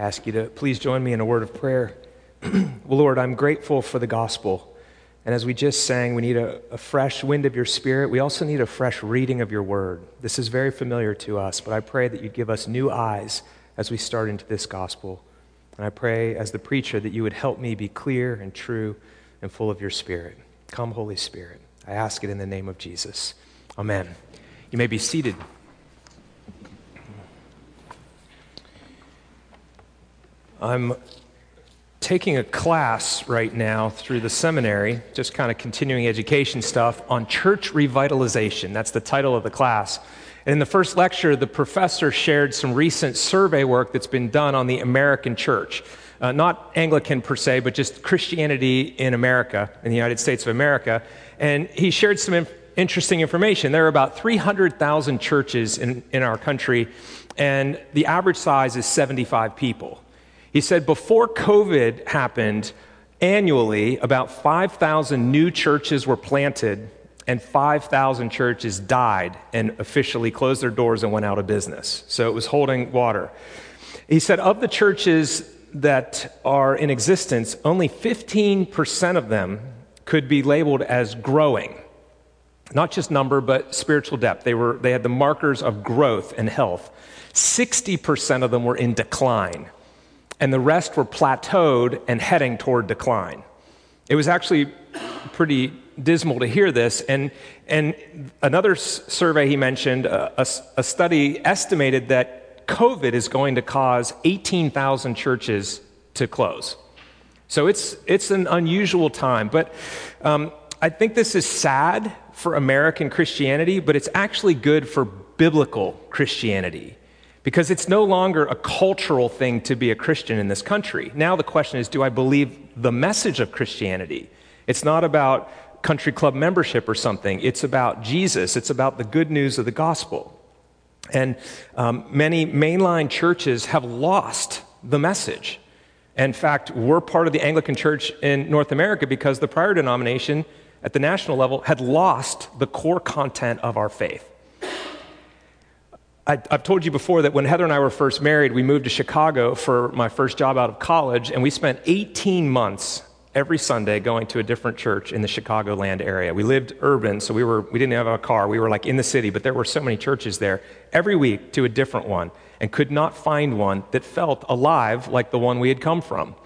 Ask you to please join me in a word of prayer. well, Lord, I'm grateful for the gospel. And as we just sang, we need a, a, fresh wind of your spirit. We also need a fresh reading of your word. This is very familiar to us, but I pray that you'd give us new eyes as we start into this gospel. And I pray, as the preacher, that you would help me be clear and true and full of your spirit. Come, Holy Spirit. I ask it in the name of Jesus. Amen. You may be seated. I'm taking a class right now through the seminary, just kind of continuing education stuff, on church revitalization. That's the title of the class. And in the first lecture, the professor shared some recent survey work that's been done on the American church. Uh, not Anglican per se, but just Christianity in America, in the United States of America. And he shared some inf- interesting information. There are about 300,000 churches in, in our country, and the average size is 75 people. He said before COVID happened, annually, about 5,000 new churches were planted and 5,000 churches died and officially closed their doors and went out of business. So it was holding water. He said of the churches that are in existence, only 15% of them could be labeled as growing. Not just number, but spiritual depth. They, were, they had the markers of growth and health. 60% of them were in decline and the rest were plateaued and heading toward decline. It was actually pretty dismal to hear this. And, and another survey he mentioned, uh, a, a study estimated that COVID is going to cause 18,000 churches to close. So it's, it's an unusual time. But um, I think this is sad for American Christianity, but it's actually good for biblical Christianity because it's no longer a cultural thing to be a Christian in this country. Now the question is do I believe the message of Christianity? It's not about country club membership or something, it's about Jesus, it's about the good news of the gospel. And um, many mainline churches have lost the message. In fact, we're part of the Anglican Church in North America because the prior denomination at the national level had lost the core content of our faith. I, have told you before that when Heather and I were first married, we moved to Chicago for my first job out of college, and we spent 18 months every Sunday going to a different church in the Chicagoland area. We lived urban, so we, were, we didn't have a car. We were like in the city, but there were so many churches there. Every week to a different one, and could not find one that felt alive like the one we had come from.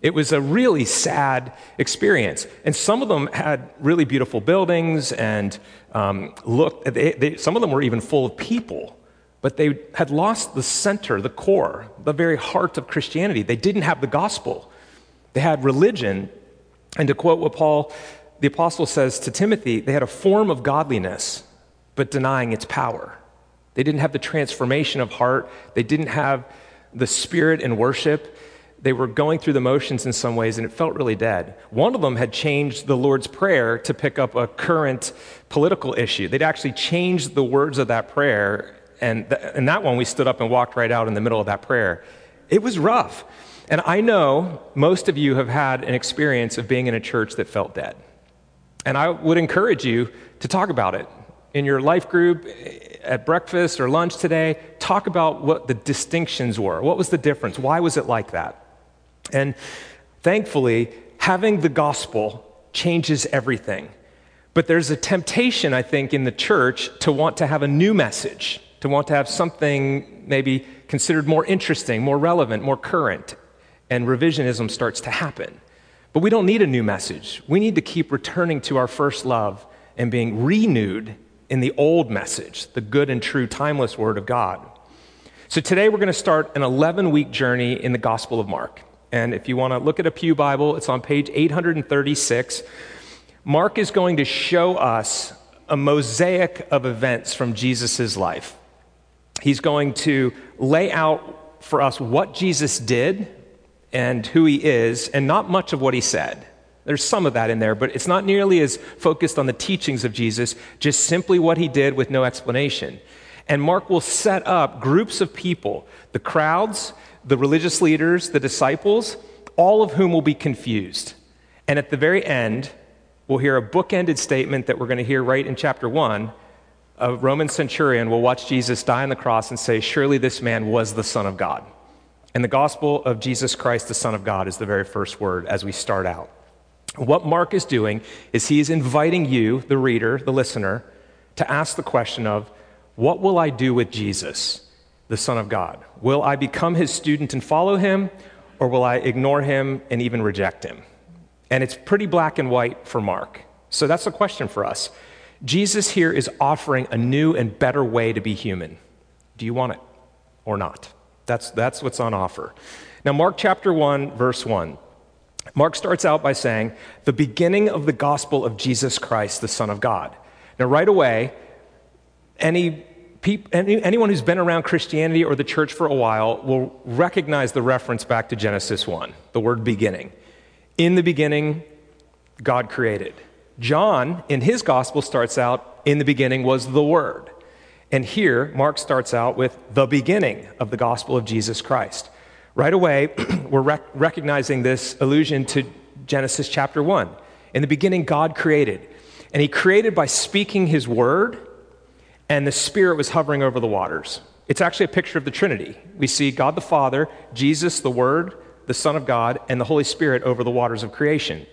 It was a really sad experience. And some of them had really beautiful buildings and um, looked, they, they, some of them were even full of people but they had lost the center, the core, the very heart of Christianity. They didn't have the gospel, they had religion. And to quote what Paul, the apostle, says to Timothy, they had a form of godliness, but denying its power. They didn't have the transformation of heart, they didn't have the spirit in worship. They were going through the motions in some ways, and it felt really dead. One of them had changed the Lord's Prayer to pick up a current political issue. They'd actually changed the words of that prayer and, th- and that one, we stood up and walked right out in the middle of that prayer. It was rough. And I know most of you have had an experience of being in a church that felt dead. And I would encourage you to talk about it in your life group, eh, at breakfast or lunch today. Talk about what the distinctions were. What was the difference? Why was it like that? And thankfully, having the gospel changes everything. But there's a temptation, I think, in the church to want to have a new message to want to have something maybe considered more interesting, more relevant, more current, and revisionism starts to happen. But we don't need a new message. We need to keep returning to our first love and being renewed in the old message, the good and true, timeless Word of God. So today we're going to start an 11 week journey in the Gospel of Mark. And if you want to look at a Pew Bible, it's on page 836. Mark is going to show us a mosaic of events from Jesus' life. He's going to lay out for us what Jesus did and who he is, and not much of what he said. There's some of that in there, but it's not nearly as focused on the teachings of Jesus, just simply what he did with no explanation. And Mark will set up groups of people the crowds, the religious leaders, the disciples, all of whom will be confused. And at the very end, we'll hear a bookended statement that we're going to hear right in chapter 1 a Roman centurion will watch Jesus die on the cross and say, Surely this man was the Son of God. And the gospel of Jesus Christ, the Son of God, is the very first word as we start out. What Mark is doing is he is inviting you, the reader, the listener, to ask the question of, What will I do with Jesus, the Son of God? Will I become his student and follow him, or will I ignore him and even reject him? And it's pretty black and white for Mark. So that's the question for us. Jesus here is offering a new and better way to be human. Do you want it or not? That's, that's what's on offer. Now, Mark chapter 1, verse 1. Mark starts out by saying, the beginning of the gospel of Jesus Christ, the Son of God. Now, right away, any, any, anyone who's been around Christianity or the church for a while will recognize the reference back to Genesis 1, the word beginning. In the beginning, God created. John, in his gospel, starts out, in the beginning was the Word. And here, Mark starts out with the beginning of the gospel of Jesus Christ. Right away, we're rec- recognizing this allusion to Genesis chapter 1. In the beginning, God created. And He created by speaking His word, and the Spirit was hovering over the waters. It's actually a picture of the Trinity. We see God the Father, Jesus, the Word, the Son of God, and the Holy Spirit over the waters of creation.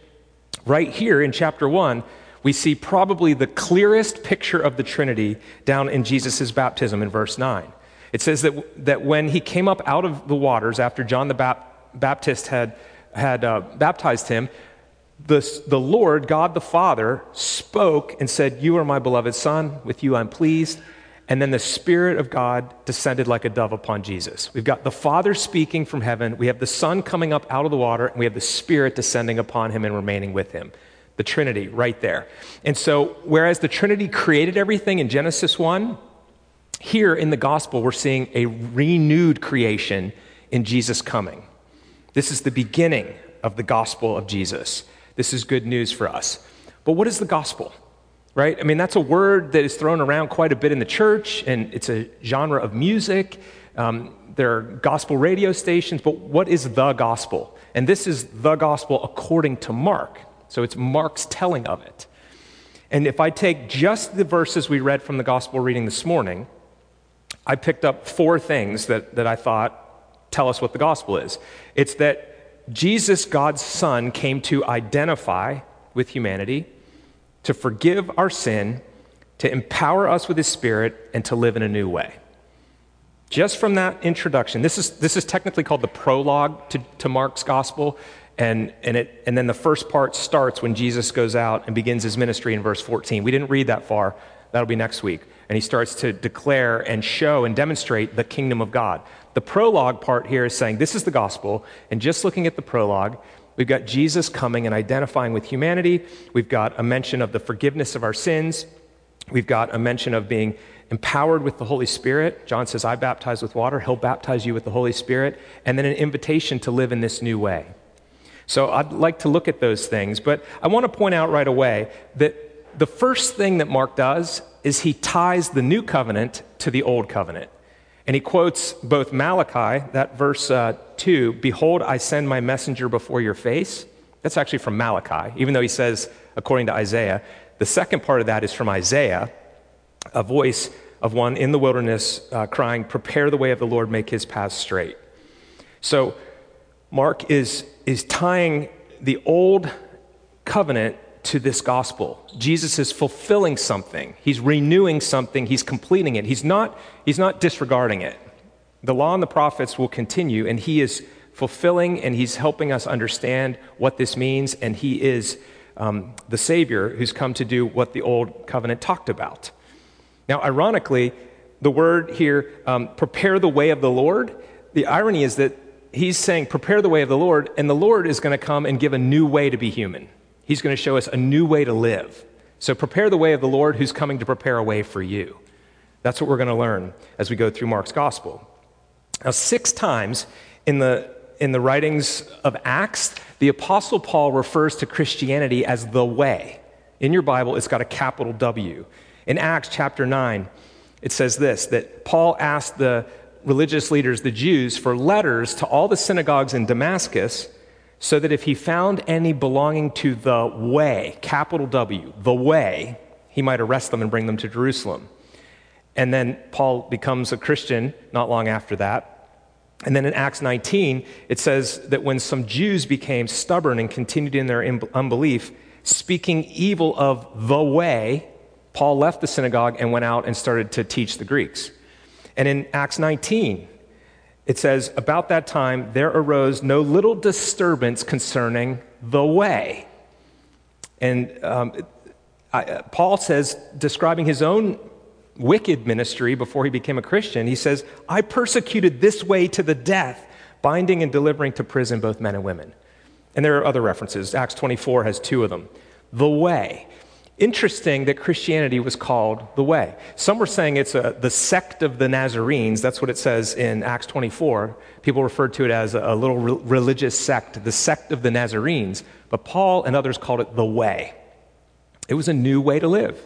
Right here in chapter 1, we see probably the clearest picture of the Trinity down in Jesus' baptism in verse 9. It says that, that when he came up out of the waters after John the Baptist had, had uh, baptized him, the, the Lord, God the Father, spoke and said, You are my beloved Son, with you I'm pleased. And then the Spirit of God descended like a dove upon Jesus. We've got the Father speaking from heaven, we have the Son coming up out of the water, and we have the Spirit descending upon him and remaining with him the Trinity right there. And so, whereas the Trinity created everything in Genesis 1, here in the gospel, we're seeing a renewed creation in Jesus coming. This is the beginning of the gospel of Jesus. This is good news for us. But what is the gospel? Right? I mean, that's a word that is thrown around quite a bit in the church, and it's a genre of music. Um, there are gospel radio stations, but what is the gospel? And this is the gospel according to Mark. So it's Mark's telling of it. And if I take just the verses we read from the gospel reading this morning, I picked up four things that, that I thought tell us what the gospel is. It's that Jesus, God's Son, came to identify with humanity, to forgive our sin, to empower us with His Spirit, and to live in a new way. Just from that introduction, this is, this is technically called the prologue to, to Mark's gospel. And, and, it, and then the first part starts when Jesus goes out and begins his ministry in verse 14. We didn't read that far. That'll be next week. And he starts to declare and show and demonstrate the kingdom of God. The prologue part here is saying this is the gospel. And just looking at the prologue, we've got Jesus coming and identifying with humanity. We've got a mention of the forgiveness of our sins. We've got a mention of being empowered with the Holy Spirit. John says, I baptize with water. He'll baptize you with the Holy Spirit. And then an invitation to live in this new way. So I'd like to look at those things, but I want to point out right away that the first thing that Mark does is he ties the new covenant to the old covenant. And he quotes both Malachi, that verse uh, 2, Behold, I send my messenger before your face. That's actually from Malachi, even though he says, according to Isaiah. The second part of that is from Isaiah, a voice of one in the wilderness uh, crying, Prepare the way of the Lord, make his paths straight. So Mark is, is tying the old covenant to this gospel. Jesus is fulfilling something. He's renewing something. He's completing it. He's not, he's not disregarding it. The law and the prophets will continue, and he is fulfilling and he's helping us understand what this means, and he is um, the Savior who's come to do what the old covenant talked about. Now, ironically, the word here, um, prepare the way of the Lord, the irony is that he's saying, prepare the way of the Lord, and the Lord is going to come and give a new way to be human. He's going to show us a new way to live. So prepare the way of the Lord who's coming to prepare a way for you. That's what we're going to learn as we go through Mark's gospel. Now, six times in the, in the writings of Acts, the Apostle Paul refers to Christianity as the way. In your Bible, it's got a capital W. In Acts chapter 9, it says this that Paul asked the religious leaders, the Jews, for letters to all the synagogues in Damascus so that if he found any belonging to the way, capital W, the way, he might arrest them and bring them to Jerusalem. And then Paul becomes a Christian not long after that. And then in Acts 19, it says that when some Jews became stubborn and continued in their unbelief, speaking evil of the way, Paul left the synagogue and went out and started to teach the Greeks. And in Acts 19, it says, About that time there arose no little disturbance concerning the way. And um, I, uh, Paul says, describing his own wicked ministry before he became a Christian, he says, I persecuted this way to the death, binding and delivering to prison both men and women. And there are other references. Acts 24 has two of them. The way. Interesting that Christianity was called the way. Some were saying it's a, the sect of the Nazarenes. That's what it says in Acts 24. People referred to it as a, a little re- religious sect, the sect of the Nazarenes. But Paul and others called it the way. It was a new way to live.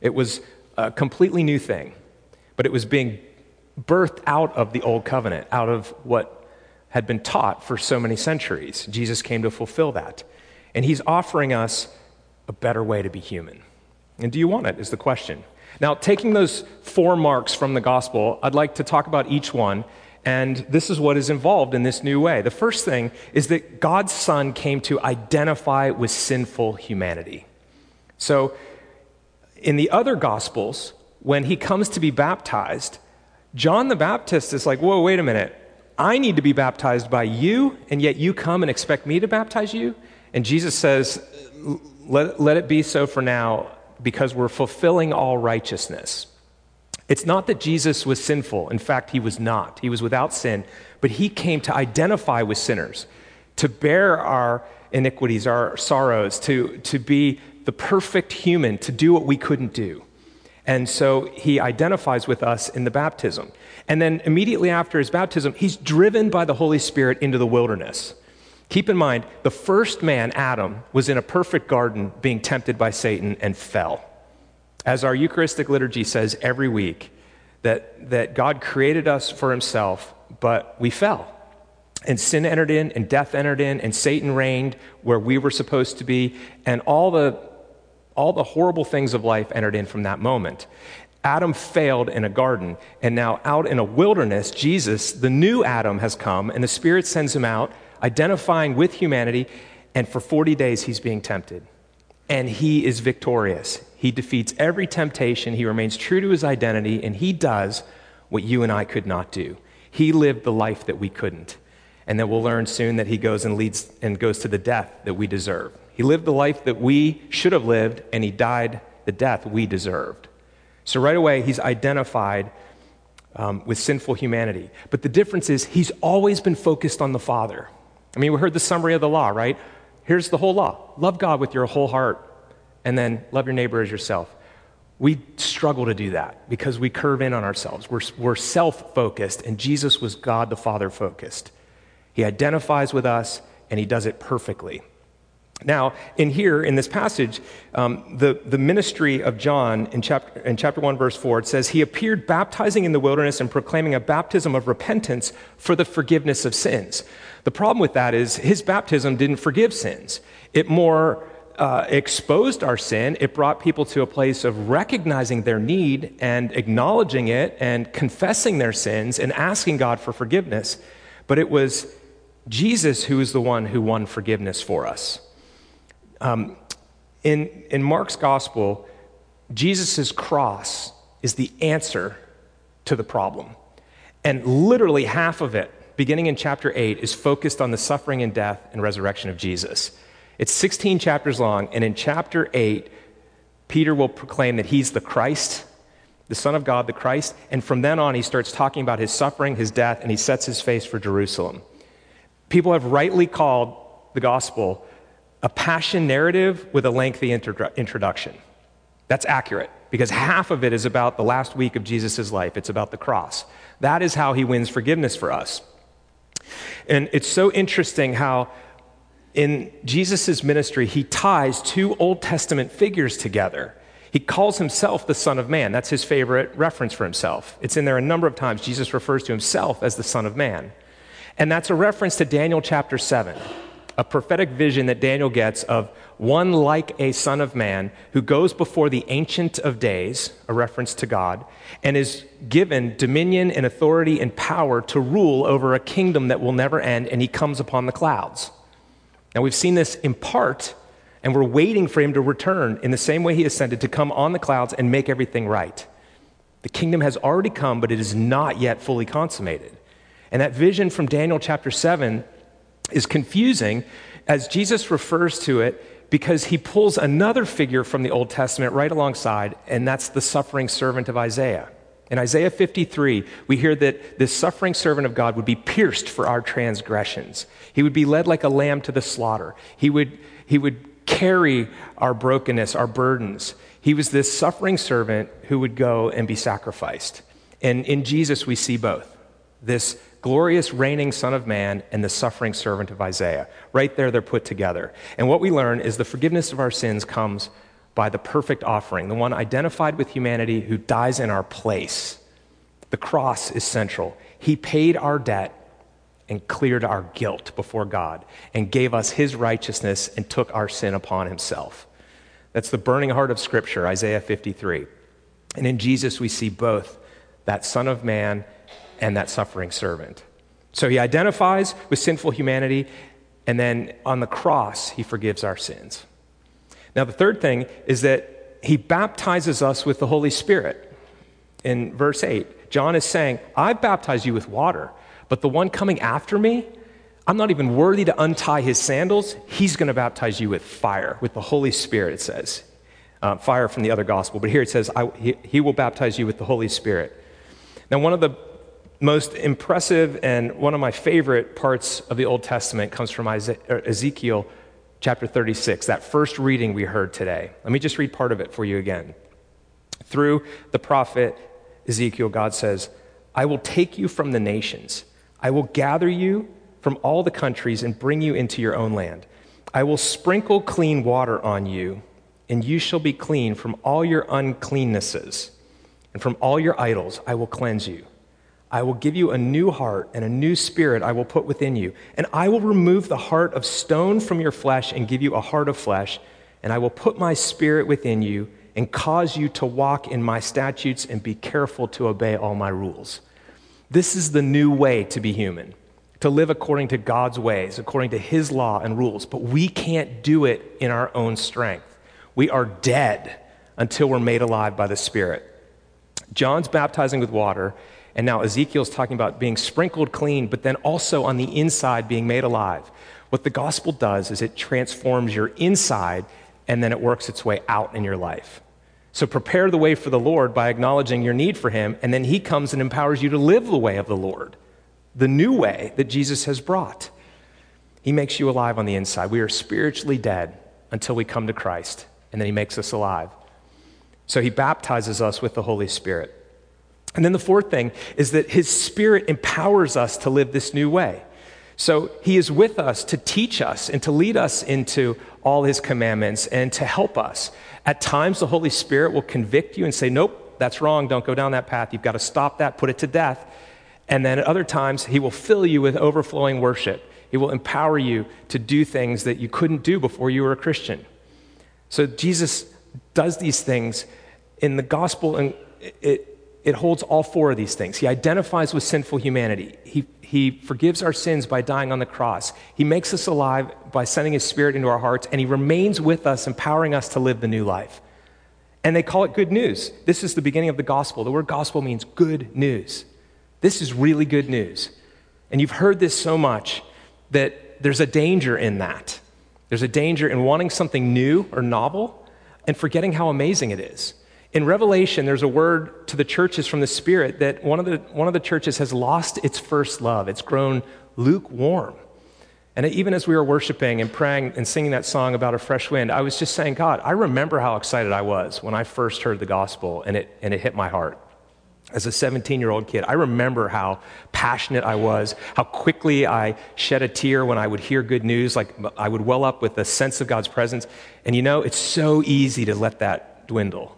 It was a completely new thing, but it was being birthed out of the old covenant, out of what had been taught for so many centuries. Jesus came to fulfill that. And he's offering us a better way to be human. And do you want it, is the question. Now, taking those four marks from the gospel, I'd like to talk about each one. And this is what is involved in this new way. The first thing is that God's Son came to identify with sinful humanity. So, in the other Gospels, when he comes to be baptized, John the Baptist is like, whoa, wait a minute. I need to be baptized by you, and yet you come and expect me to baptize you? And Jesus says, let, let it be so for now because we're fulfilling all righteousness. It's not that Jesus was sinful. In fact, he was not. He was without sin, but he came to identify with sinners, to bear our iniquities, our sorrows, to, to be the perfect human to do what we couldn't do. And so he identifies with us in the baptism. And then immediately after his baptism, he's driven by the Holy Spirit into the wilderness. Keep in mind, the first man, Adam, was in a perfect garden being tempted by Satan and fell. As our Eucharistic liturgy says every week, that, that God created us for himself, but we fell. And sin entered in, and death entered in, and Satan reigned where we were supposed to be, and all the all the horrible things of life entered in from that moment. Adam failed in a garden, and now out in a wilderness, Jesus, the new Adam, has come, and the Spirit sends him out, identifying with humanity, and for 40 days he's being tempted. And he is victorious. He defeats every temptation, he remains true to his identity, and he does what you and I could not do. He lived the life that we couldn't. And then we'll learn soon that he goes and leads and goes to the death that we deserve. He lived the life that we should have lived, and he died the death we deserved. So, right away, he's identified um, with sinful humanity. But the difference is, he's always been focused on the Father. I mean, we heard the summary of the law, right? Here's the whole law love God with your whole heart, and then love your neighbor as yourself. We struggle to do that because we curve in on ourselves. We're, we're self focused, and Jesus was God the Father focused. He identifies with us, and he does it perfectly. Now, in here, in this passage, um, the, the ministry of John in chapter, in chapter 1, verse 4, it says, He appeared baptizing in the wilderness and proclaiming a baptism of repentance for the forgiveness of sins. The problem with that is his baptism didn't forgive sins, it more uh, exposed our sin. It brought people to a place of recognizing their need and acknowledging it and confessing their sins and asking God for forgiveness. But it was Jesus who is the one who won forgiveness for us. Um, in, in Mark's gospel, Jesus' cross is the answer to the problem. And literally half of it, beginning in chapter 8, is focused on the suffering and death and resurrection of Jesus. It's 16 chapters long, and in chapter 8, Peter will proclaim that he's the Christ, the Son of God, the Christ, and from then on, he starts talking about his suffering, his death, and he sets his face for Jerusalem. People have rightly called the gospel a passion narrative with a lengthy introduction. That's accurate because half of it is about the last week of Jesus' life. It's about the cross. That is how he wins forgiveness for us. And it's so interesting how in Jesus' ministry, he ties two Old Testament figures together. He calls himself the Son of Man. That's his favorite reference for himself. It's in there a number of times. Jesus refers to himself as the Son of Man. And that's a reference to Daniel chapter 7. A prophetic vision that Daniel gets of one like a son of man who goes before the Ancient of Days, a reference to God, and is given dominion and authority and power to rule over a kingdom that will never end, and he comes upon the clouds. Now, we've seen this in part, and we're waiting for him to return in the same way he ascended to come on the clouds and make everything right. The kingdom has already come, but it is not yet fully consummated. And that vision from Daniel chapter 7 is confusing as Jesus refers to it because he pulls another figure from the Old Testament right alongside, and that's the suffering servant of Isaiah. In Isaiah 53, we hear that this suffering servant of God would be pierced for our transgressions. He would be led like a lamb to the slaughter. He would, he would carry our brokenness, our burdens. He was this suffering servant who would go and be sacrificed. And in Jesus, we see both this glorious reigning Son of Man and the suffering servant of Isaiah. Right there, they're put together. And what we learn is the forgiveness of our sins comes by the perfect offering, the one identified with humanity who dies in our place. The cross is central. He paid our debt and cleared our guilt before God and gave us his righteousness and took our sin upon himself. That's the burning heart of Scripture, Isaiah 53. And in Jesus, we see both that Son of Man and that suffering servant. So he identifies with sinful humanity, and then on the cross, he forgives our sins. Now, the third thing is that he baptizes us with the Holy Spirit. In verse 8, John is saying, I baptize you with water, but the one coming after me, I'm not even worthy to untie his sandals. He's going to baptize you with fire, with the Holy Spirit, it says. Uh, fire from the other gospel. But here it says, he, he will baptize you with the Holy Spirit. Now, one of the most impressive and one of my favorite parts of the Old Testament comes from er, Ezekiel chapter 36, that first reading we heard today. Let me just read part of it for you again. Through the prophet Ezekiel, God says, I will take you from the nations, I will gather you from all the countries and bring you into your own land. I will sprinkle clean water on you, and you shall be clean from all your uncleannesses, and from all your idols I will cleanse you. I will give you a new heart and a new spirit I will put within you. And I will remove the heart of stone from your flesh and give you a heart of flesh. And I will put my spirit within you and cause you to walk in my statutes and be careful to obey all my rules. This is the new way to be human, to live according to God's ways, according to his law and rules. But we can't do it in our own strength. We are dead until we're made alive by the Spirit. John's baptizing with water and now Ezekiel's talking about being sprinkled clean, but then also on the inside being made alive. What the gospel does is it transforms your inside and then it works its way out in your life. So prepare the way for the Lord by acknowledging your need for Him, and then He comes and empowers you to live the way of the Lord, the new way that Jesus has brought. He makes you alive on the inside. We are spiritually dead until we come to Christ, and then He makes us alive. So He baptizes us with the Holy Spirit. And then the fourth thing is that his spirit empowers us to live this new way. So he is with us to teach us and to lead us into all his commandments and to help us. At times, the Holy Spirit will convict you and say, Nope, that's wrong. Don't go down that path. You've got to stop that, put it to death. And then at other times, he will fill you with overflowing worship. He will empower you to do things that you couldn't do before you were a Christian. So Jesus does these things in the gospel, and it, it holds all four of these things. He identifies with sinful humanity. He, he forgives our sins by dying on the cross. He makes us alive by sending his spirit into our hearts, and he remains with us, empowering us to live the new life. And they call it good news. This is the beginning of the gospel. The word gospel means good news. This is really good news. And you've heard this so much that there's a danger in that. There's a danger in wanting something new or novel and forgetting how amazing it is. In Revelation, there's a word to the churches from the Spirit that one of the, one of the churches has lost its first love. It's grown lukewarm. And even as we were worshiping and praying and singing that song about a fresh wind, I was just saying, God, I remember how excited I was when I first heard the gospel and it, and it hit my heart. As a 17 year old kid, I remember how passionate I was, how quickly I shed a tear when I would hear good news. Like I would well up with a sense of God's presence. And you know, it's so easy to let that dwindle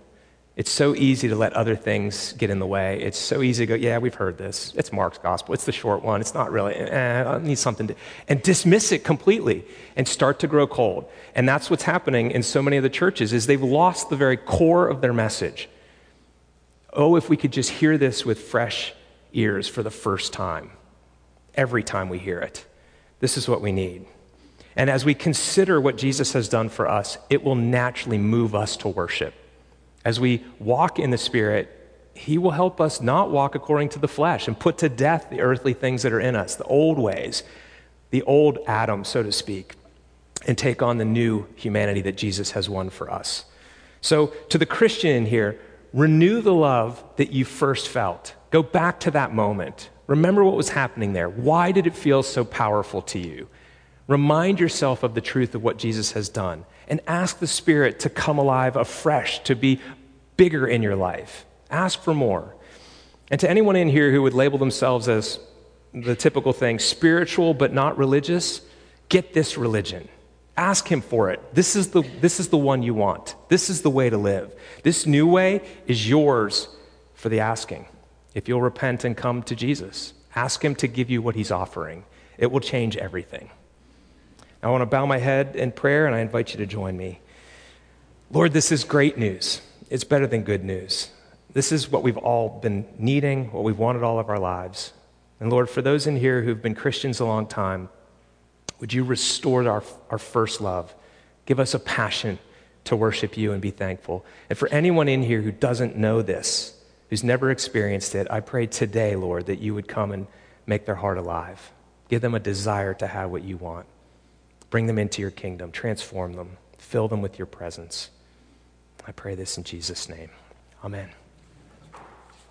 It's so easy to let other things get in the way. It's so easy to go, yeah, we've heard this. It's Mark's gospel. It's the short one. It's not really, eh, I need something to, and dismiss it completely and start to grow cold. And that's what's happening in so many of the churches is they've lost the very core of their message. Oh, if we could just hear this with fresh ears for the first time, every time we hear it. This is what we need. And as we consider what Jesus has done for us, it will naturally move us to worship. As we walk in the Spirit, He will help us not walk according to the flesh and put to death the earthly things that are in us, the old ways, the old Adam, so to speak, and take on the new humanity that Jesus has won for us. So, to the Christian in here, renew the love that you first felt. Go back to that moment. Remember what was happening there. Why did it feel so powerful to you? Remind yourself of the truth of what Jesus has done and ask the Spirit to come alive afresh, to be bigger in your life. Ask for more. And to anyone in here who would label themselves as the typical thing, spiritual but not religious, get this religion. Ask Him for it. This is, the, this is the one you want. This is the way to live. This new way is yours for the asking. If you'll repent and come to Jesus, ask Him to give you what He's offering. It will change everything. I want to bow my head in prayer and I invite you to join me. Lord, this is great news. It's better than good news. This is what we've all been needing, what we've wanted all of our lives. And Lord, for those in here who've been Christians a long time, would you restore our, our first love? Give us a passion to worship you and be thankful. And for anyone in here who doesn't know this, who's never experienced it, I pray today, Lord, that you would come and make their heart alive. Give them a desire to have what you want. Bring them into your kingdom, transform them, fill them with your presence. I pray this in Jesus' name. Amen.